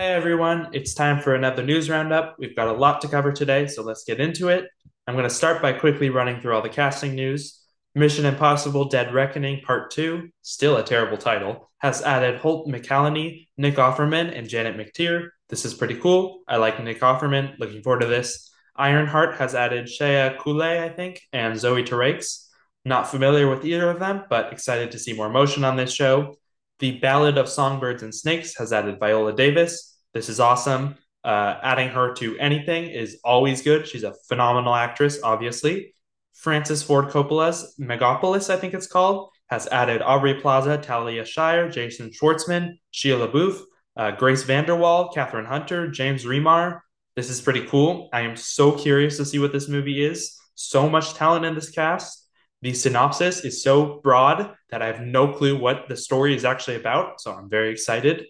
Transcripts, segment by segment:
Hey everyone, it's time for another news roundup. We've got a lot to cover today, so let's get into it. I'm going to start by quickly running through all the casting news. Mission Impossible Dead Reckoning Part 2, still a terrible title, has added Holt McCallany, Nick Offerman, and Janet McTeer. This is pretty cool. I like Nick Offerman, looking forward to this. Ironheart has added Shea Coulee, I think, and Zoe Terakes. Not familiar with either of them, but excited to see more motion on this show. The Ballad of Songbirds and Snakes has added Viola Davis. This is awesome. Uh, adding her to anything is always good. She's a phenomenal actress, obviously. Francis Ford Coppola's Megapolis, I think it's called, has added Aubrey Plaza, Talia Shire, Jason Schwartzman, Shia LaBeouf, uh, Grace VanderWaal, Kathryn Hunter, James Remar. This is pretty cool. I am so curious to see what this movie is. So much talent in this cast the synopsis is so broad that I have no clue what the story is actually about. So I'm very excited.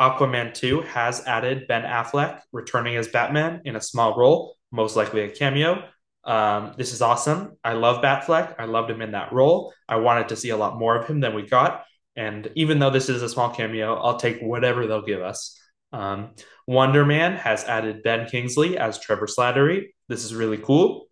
Aquaman 2 has added Ben Affleck returning as Batman in a small role, most likely a cameo. Um, this is awesome. I love Batfleck. I loved him in that role. I wanted to see a lot more of him than we got. And even though this is a small cameo, I'll take whatever they'll give us. Um, Wonder Man has added Ben Kingsley as Trevor Slattery. This is really cool.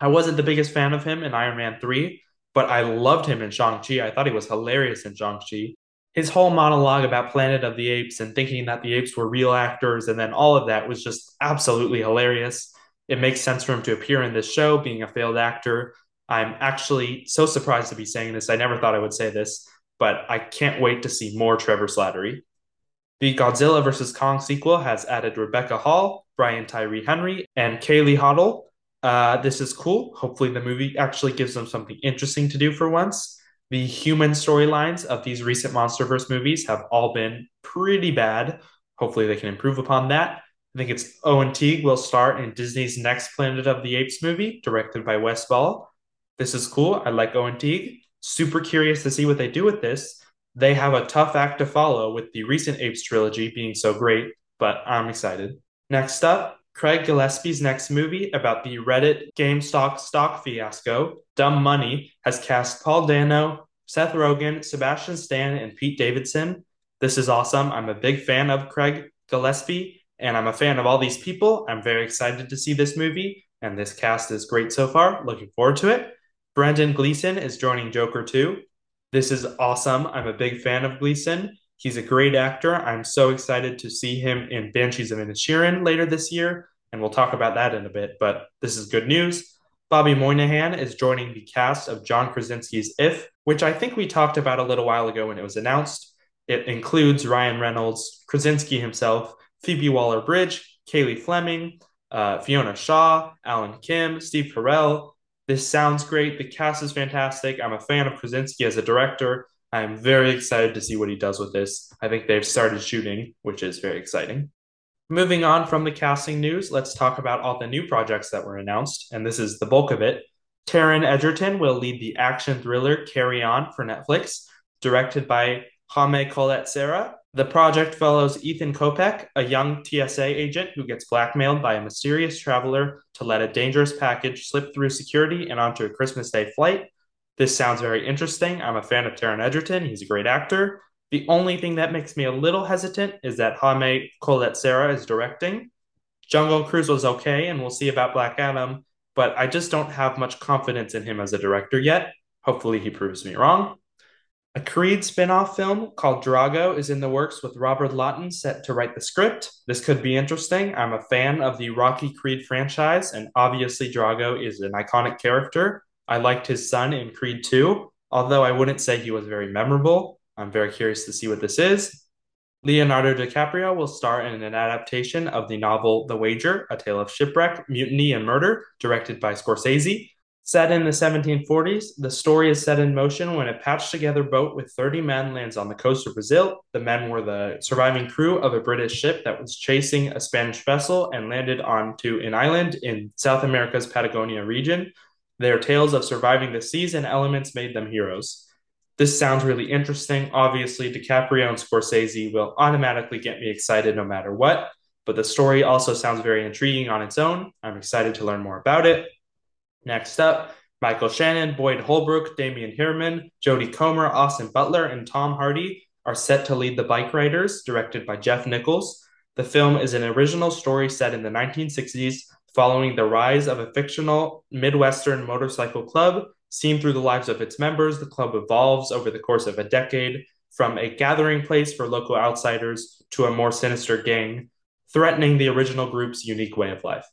I wasn't the biggest fan of him in Iron Man 3, but I loved him in Shang-Chi. I thought he was hilarious in Shang-Chi. His whole monologue about Planet of the Apes and thinking that the apes were real actors and then all of that was just absolutely hilarious. It makes sense for him to appear in this show, being a failed actor. I'm actually so surprised to be saying this. I never thought I would say this, but I can't wait to see more Trevor Slattery. The Godzilla vs. Kong sequel has added Rebecca Hall, Brian Tyree Henry, and Kaylee Hottle uh, this is cool. Hopefully, the movie actually gives them something interesting to do for once. The human storylines of these recent MonsterVerse movies have all been pretty bad. Hopefully, they can improve upon that. I think it's Owen Teague will star in Disney's next Planet of the Apes movie, directed by Wes Ball. This is cool. I like Owen Teague. Super curious to see what they do with this. They have a tough act to follow with the recent Apes trilogy being so great, but I'm excited. Next up, Craig Gillespie's next movie about the Reddit GameStop stock fiasco, Dumb Money, has cast Paul Dano, Seth Rogen, Sebastian Stan, and Pete Davidson. This is awesome. I'm a big fan of Craig Gillespie, and I'm a fan of all these people. I'm very excited to see this movie, and this cast is great so far. Looking forward to it. Brendan Gleeson is joining Joker 2. This is awesome. I'm a big fan of Gleeson. He's a great actor. I'm so excited to see him in Banshees of Inisherin later this year, and we'll talk about that in a bit. But this is good news. Bobby Moynihan is joining the cast of John Krasinski's If, which I think we talked about a little while ago when it was announced. It includes Ryan Reynolds, Krasinski himself, Phoebe Waller Bridge, Cailey Fleming, uh, Fiona Shaw, Alan Kim, Steve Carell. This sounds great. The cast is fantastic. I'm a fan of Krasinski as a director. I'm very excited to see what he does with this. I think they've started shooting, which is very exciting. Moving on from the casting news, let's talk about all the new projects that were announced, and this is the bulk of it. Taron Egerton will lead the action thriller Carry On for Netflix, directed by Jaime Collet Serra. The project follows Ethan Kopek, a young TSA agent who gets blackmailed by a mysterious traveler to let a dangerous package slip through security and onto a Christmas Day flight this sounds very interesting. I'm a fan of Taron Egerton. He's a great actor. The only thing that makes me a little hesitant is that Jaime Collet Serra is directing. Jungle Cruise was okay, and we'll see about Black Adam, but I just don't have much confidence in him as a director yet. Hopefully, he proves me wrong. A Creed spin off film called Drago is in the works with Robert Lawton set to write the script. This could be interesting. I'm a fan of the Rocky Creed franchise, and obviously, Drago is an iconic character. I liked his son in Creed 2, although I wouldn't say he was very memorable. I'm very curious to see what this is. Leonardo DiCaprio will star in an adaptation of the novel The Wager, A Tale of Shipwreck, Mutiny, and Murder, directed by Scorsese. Set in the 1740s, the story is set in motion when a patched together boat with 30 men lands on the coast of Brazil. The men were the surviving crew of a British ship that was chasing a Spanish vessel and landed onto an island in South America's Patagonia region. Their tales of surviving the seas and elements made them heroes. This sounds really interesting. Obviously, DiCaprio and Scorsese will automatically get me excited no matter what, but the story also sounds very intriguing on its own. I'm excited to learn more about it. Next up, Michael Shannon, Boyd Holbrook, Damien Herman, Jodie Comer, Austin Butler, and Tom Hardy are set to lead The Bike Riders, directed by Jeff Nichols. The film is an original story set in the 1960s following the rise of a fictional Midwestern motorcycle club. Seen through the lives of its members, the club evolves over the course of a decade from a gathering place for local outsiders to a more sinister gang, threatening the original group's unique way of life.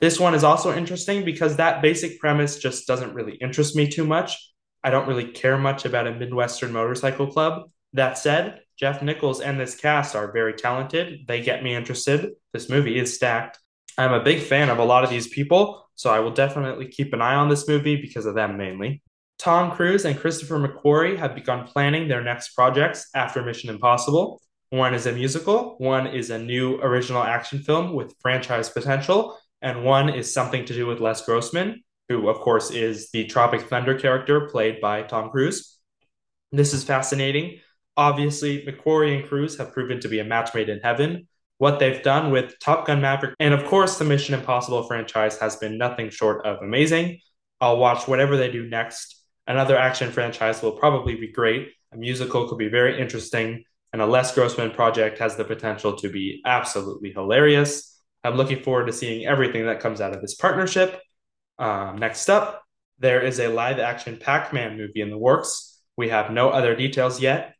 This one is also interesting because that basic premise just doesn't really interest me too much. I don't really care much about a Midwestern motorcycle club. That said, Jeff Nichols and this cast are very talented. They get me interested. This movie is stacked. I'm a big fan of a lot of these people, so I will definitely keep an eye on this movie because of them mainly. Tom Cruise and Christopher McQuarrie have begun planning their next projects after Mission Impossible. One is a musical, one is a new original action film with franchise potential, and one is something to do with Les Grossman, who, of course, is the Tropic Thunder character played by Tom Cruise. This is fascinating. Obviously, McQuarrie and Cruise have proven to be a match made in heaven, what they've done with Top Gun Maverick. And of course, the Mission Impossible franchise has been nothing short of amazing. I'll watch whatever they do next. Another action franchise will probably be great. A musical could be very interesting. And a Les Grossman project has the potential to be absolutely hilarious. I'm looking forward to seeing everything that comes out of this partnership. Um, next up, there is a live action Pac Man movie in the works. We have no other details yet.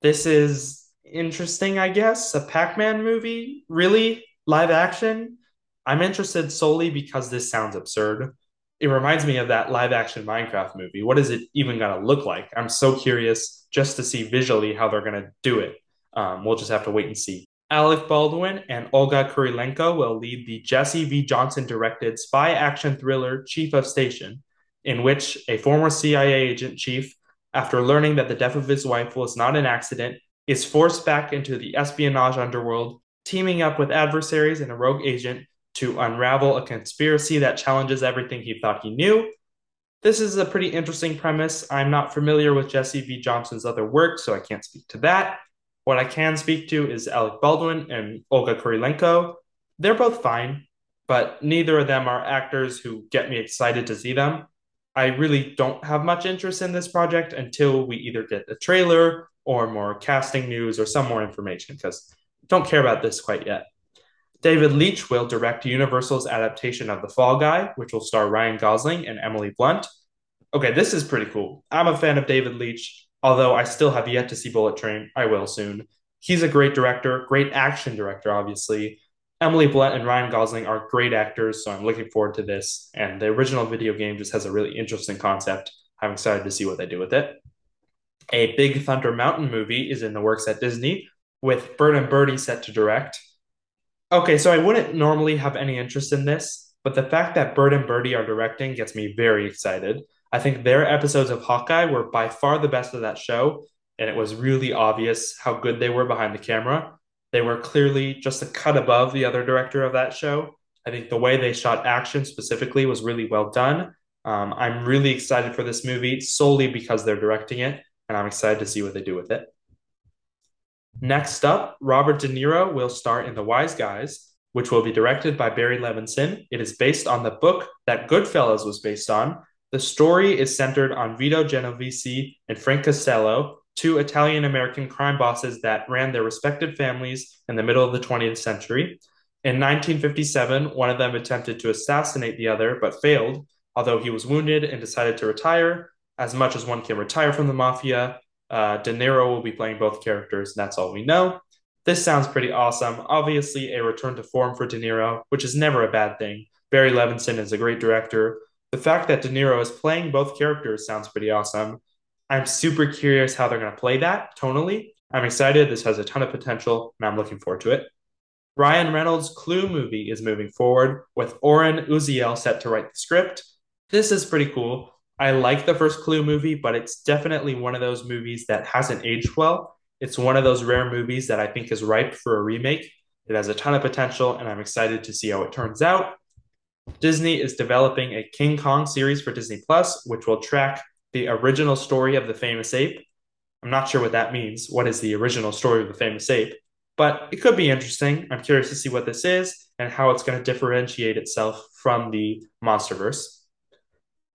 This is interesting, I guess. A Pac Man movie? Really? Live action? I'm interested solely because this sounds absurd. It reminds me of that live action Minecraft movie. What is it even going to look like? I'm so curious just to see visually how they're going to do it. Um, we'll just have to wait and see. Alec Baldwin and Olga Kurylenko will lead the Jesse V. Johnson directed spy action thriller Chief of Station, in which a former CIA agent chief, after learning that the death of his wife was not an accident, is forced back into the espionage underworld, teaming up with adversaries and a rogue agent to unravel a conspiracy that challenges everything he thought he knew. This is a pretty interesting premise. I'm not familiar with Jesse V. Johnson's other work, so I can't speak to that. What I can speak to is Alec Baldwin and Olga Kurylenko. They're both fine, but neither of them are actors who get me excited to see them. I really don't have much interest in this project until we either get a trailer or more casting news or some more information because don't care about this quite yet. David Leitch will direct Universal's adaptation of The Fall Guy, which will star Ryan Gosling and Emily Blunt. Okay, this is pretty cool. I'm a fan of David Leitch, although I still have yet to see Bullet Train. I will soon. He's a great director, great action director, obviously. Emily Blunt and Ryan Gosling are great actors, so I'm looking forward to this. And the original video game just has a really interesting concept. I'm excited to see what they do with it. A Big Thunder Mountain movie is in the works at Disney, with Bert and Bertie set to direct. Okay, so I wouldn't normally have any interest in this, but the fact that Bert and Bertie are directing gets me very excited. I think their episodes of Hawkeye were by far the best of that show, and it was really obvious how good they were behind the camera. They were clearly just a cut above the other director of that show. I think the way they shot action specifically was really well done. Um, I'm really excited for this movie solely because they're directing it and I'm excited to see what they do with it. Next up, Robert De Niro will star in The Wise Guys, which will be directed by Barry Levinson. It is based on the book that Goodfellas was based on. The story is centered on Vito Genovese and Frank Costello, two Italian American crime bosses that ran their respective families in the middle of the 20th century. In 1957, one of them attempted to assassinate the other but failed, although he was wounded and decided to retire as much as one can retire from the mafia, uh, De Niro will be playing both characters, and that's all we know. This sounds pretty awesome. Obviously, a return to form for De Niro, which is never a bad thing. Barry Levinson is a great director. The fact that De Niro is playing both characters sounds pretty awesome. I'm super curious how they're going to play that tonally. I'm excited. This has a ton of potential, and I'm looking forward to it. Ryan Reynolds' Clue movie is moving forward, with Oren Uziel set to write the script. This is pretty cool. I like the first Clue movie, but it's definitely one of those movies that hasn't aged well. It's one of those rare movies that I think is ripe for a remake. It has a ton of potential, and I'm excited to see how it turns out. Disney is developing a King Kong series for Disney Plus, which will track the original story of the famous ape. I'm not sure what that means. What is the original story of the famous ape? But it could be interesting. I'm curious to see what this is and how it's going to differentiate itself from the Monsterverse.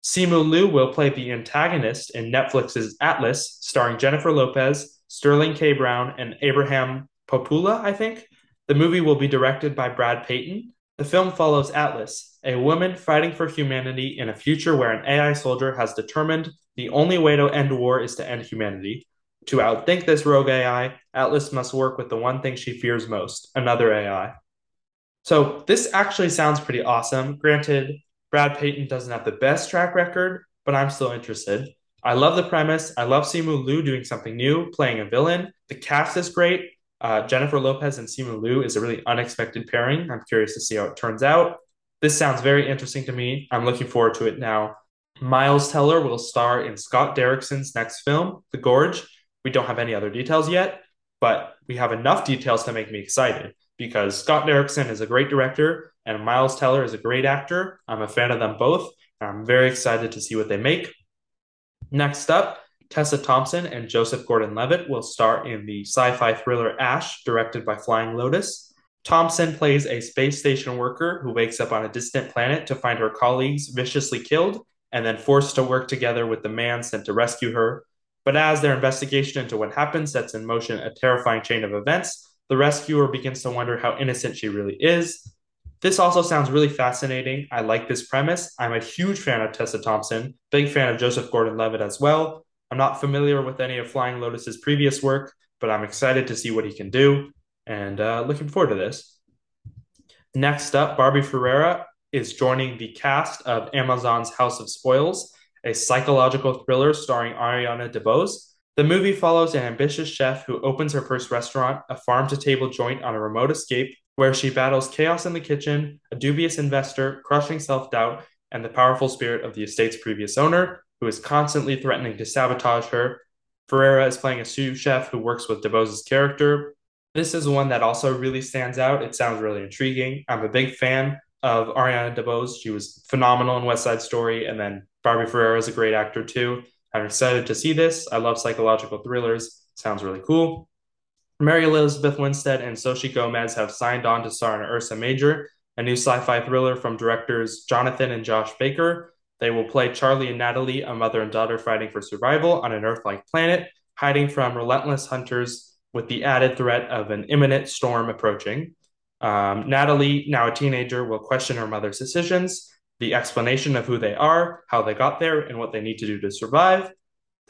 Simu Liu will play the antagonist in Netflix's Atlas, starring Jennifer Lopez, Sterling K. Brown, and Abraham Popoola, I think. The movie will be directed by Brad Peyton. The film follows Atlas, a woman fighting for humanity in a future where an AI soldier has determined the only way to end war is to end humanity. To outthink this rogue AI, Atlas must work with the one thing she fears most another AI. So, this actually sounds pretty awesome. Granted, Brad Peyton doesn't have the best track record, but I'm still interested. I love the premise. I love Simu Liu doing something new, playing a villain. The cast is great. Uh, Jennifer Lopez and Simu Liu is a really unexpected pairing. I'm curious to see how it turns out. This sounds very interesting to me. I'm looking forward to it now. Miles Teller will star in Scott Derrickson's next film, The Gorge. We don't have any other details yet, but we have enough details to make me excited because Scott Derrickson is a great director and Miles Teller is a great actor. I'm a fan of them both, I'm very excited to see what they make. Next up, Tessa Thompson and Joseph Gordon Levitt will star in the sci fi thriller Ash, directed by Flying Lotus. Thompson plays a space station worker who wakes up on a distant planet to find her colleagues viciously killed and then forced to work together with the man sent to rescue her. But as their investigation into what happened sets in motion a terrifying chain of events, the rescuer begins to wonder how innocent she really is. This also sounds really fascinating. I like this premise. I'm a huge fan of Tessa Thompson, big fan of Joseph Gordon Levitt as well. I'm not familiar with any of Flying Lotus's previous work, but I'm excited to see what he can do and uh, looking forward to this. Next up, Barbie Ferreira is joining the cast of Amazon's House of Spoils, a psychological thriller starring Ariana DeBose. The movie follows an ambitious chef who opens her first restaurant, a farm to table joint on a remote escape, where she battles chaos in the kitchen, a dubious investor, crushing self doubt, and the powerful spirit of the estate's previous owner, who is constantly threatening to sabotage her. Ferreira is playing a sous chef who works with DeBose's character. This is one that also really stands out. It sounds really intriguing. I'm a big fan of Ariana DeBose. She was phenomenal in West Side Story, and then Barbie Ferreira is a great actor too. I'm excited to see this. I love psychological thrillers. Sounds really cool. Mary Elizabeth Winstead and Xochitl Gomez have signed on to star in Ursa Major, a new sci-fi thriller from directors Jonathan and Josh Baker. They will play Charlie and Natalie, a mother and daughter fighting for survival on an Earth-like planet, hiding from relentless hunters with the added threat of an imminent storm approaching. Um, Natalie, now a teenager, will question her mother's decisions, the explanation of who they are, how they got there, and what they need to do to survive.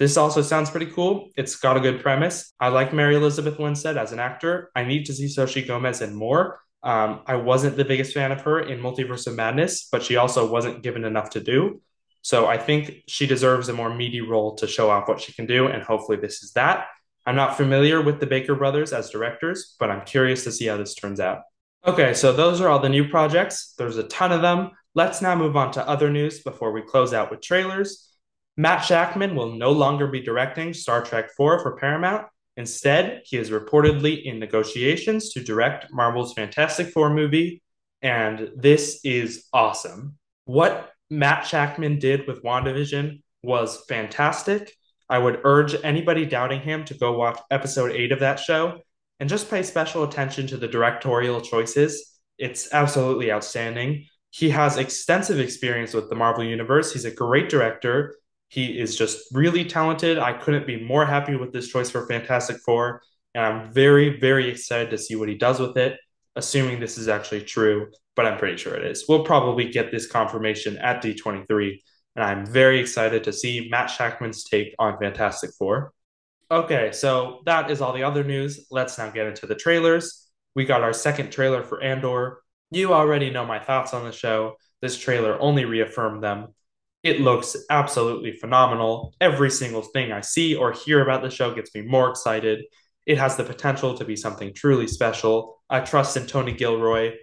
This also sounds pretty cool. It's got a good premise. I like Mary Elizabeth Winstead as an actor. I need to see Xochitl Gomez and more. Um, I wasn't the biggest fan of her in Multiverse of Madness, but she also wasn't given enough to do. So I think she deserves a more meaty role to show off what she can do, and hopefully this is that. I'm not familiar with the Baker brothers as directors, but I'm curious to see how this turns out. Okay, so those are all the new projects. There's a ton of them. Let's now move on to other news before we close out with trailers. Matt Shakman will no longer be directing Star Trek 4 for Paramount. Instead, he is reportedly in negotiations to direct Marvel's Fantastic Four movie, and this is awesome. What Matt Shakman did with WandaVision was fantastic. I would urge anybody doubting him to go watch episode 8 of that show and just pay special attention to the directorial choices. It's absolutely outstanding. He has extensive experience with the Marvel Universe. He's a great director. He is just really talented. I couldn't be more happy with this choice for Fantastic Four. And I'm very, very excited to see what he does with it, assuming this is actually true, but I'm pretty sure it is. We'll probably get this confirmation at D23. And I'm very excited to see Matt Shakman's take on Fantastic Four. Okay, so that is all the other news. Let's now get into the trailers. We got our second trailer for Andor. You already know my thoughts on the show. This trailer only reaffirmed them. It looks absolutely phenomenal. Every single thing I see or hear about the show gets me more excited. It has the potential to be something truly special. I trust in Tony Gilroy.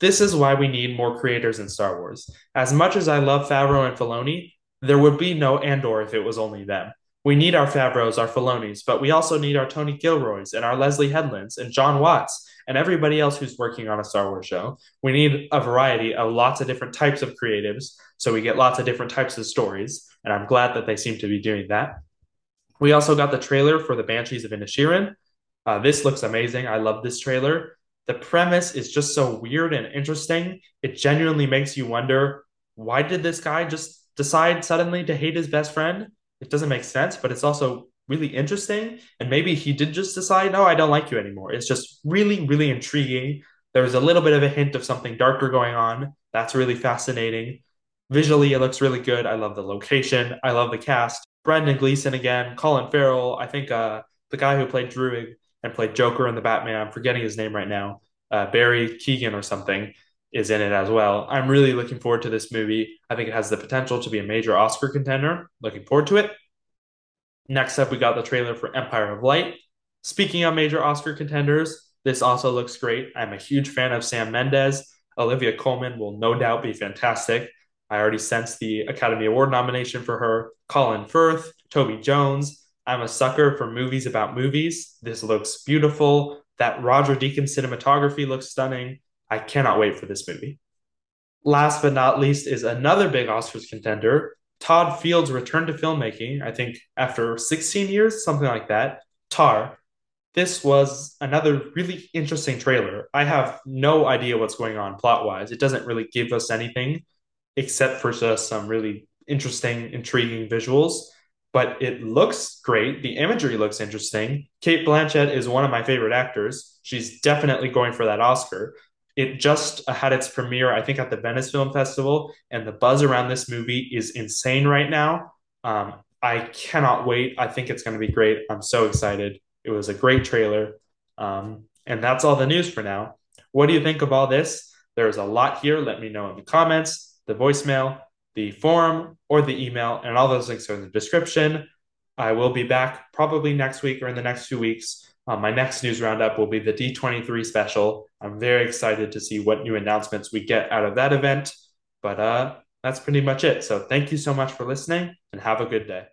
This is why we need more creators in Star Wars. As much as I love Favreau and Filoni, there would be no Andor if it was only them. We need our Favreaus, our Filonis, but we also need our Tony Gilroys and our Leslye Headlands and Jon Watts and everybody else who's working on a Star Wars show. We need a variety of lots of different types of creatives so we get lots of different types of stories. And I'm glad that they seem to be doing that. We also got the trailer for the Banshees of Inisherin. Uh, this looks amazing. I love this trailer. The premise is just so weird and interesting. It genuinely makes you wonder why did this guy just decide suddenly to hate his best friend? It doesn't make sense, but it's also really interesting. And maybe he did just decide, no, I don't like you anymore. It's just really, really intriguing. There's a little bit of a hint of something darker going on. That's really fascinating. Visually, it looks really good. I love the location. I love the cast. Brendan Gleeson again, Colin Farrell. I think uh, the guy who played Druig and played Joker in the Batman, I'm forgetting his name right now, uh, Barry Keegan or something, is in it as well. I'm really looking forward to this movie. I think it has the potential to be a major Oscar contender. Looking forward to it. Next up, we got the trailer for Empire of Light. Speaking of major Oscar contenders, this also looks great. I'm a huge fan of Sam Mendes. Olivia Colman will no doubt be fantastic. I already sensed the Academy Award nomination for her. Colin Firth, Toby Jones. I'm a sucker for movies about movies. This looks beautiful. That Roger Deakins cinematography looks stunning. I cannot wait for this movie. Last but not least is another big Oscars contender, Todd Field's return to filmmaking. I think after 16 years, something like that. Tar. This was another really interesting trailer. I have no idea what's going on plot wise. It doesn't really give us anything except for just some really interesting, intriguing visuals. But it looks great. The imagery looks interesting. Cate Blanchett is one of my favorite actors. She's definitely going for that Oscar. It just had its premiere, I think, at the Venice Film Festival, and the buzz around this movie is insane right now. Um, I cannot wait. I think it's going to be great. I'm so excited. It was a great trailer. Um, and that's all the news for now. What do you think of all this? There's a lot here. Let me know in the comments, the voicemail, the forum, or the email, and all those links are in the description. I will be back probably next week or in the next few weeks uh, my next news roundup will be the D23 special. I'm very excited to see what new announcements we get out of that event. But uh, that's pretty much it. So thank you so much for listening and have a good day.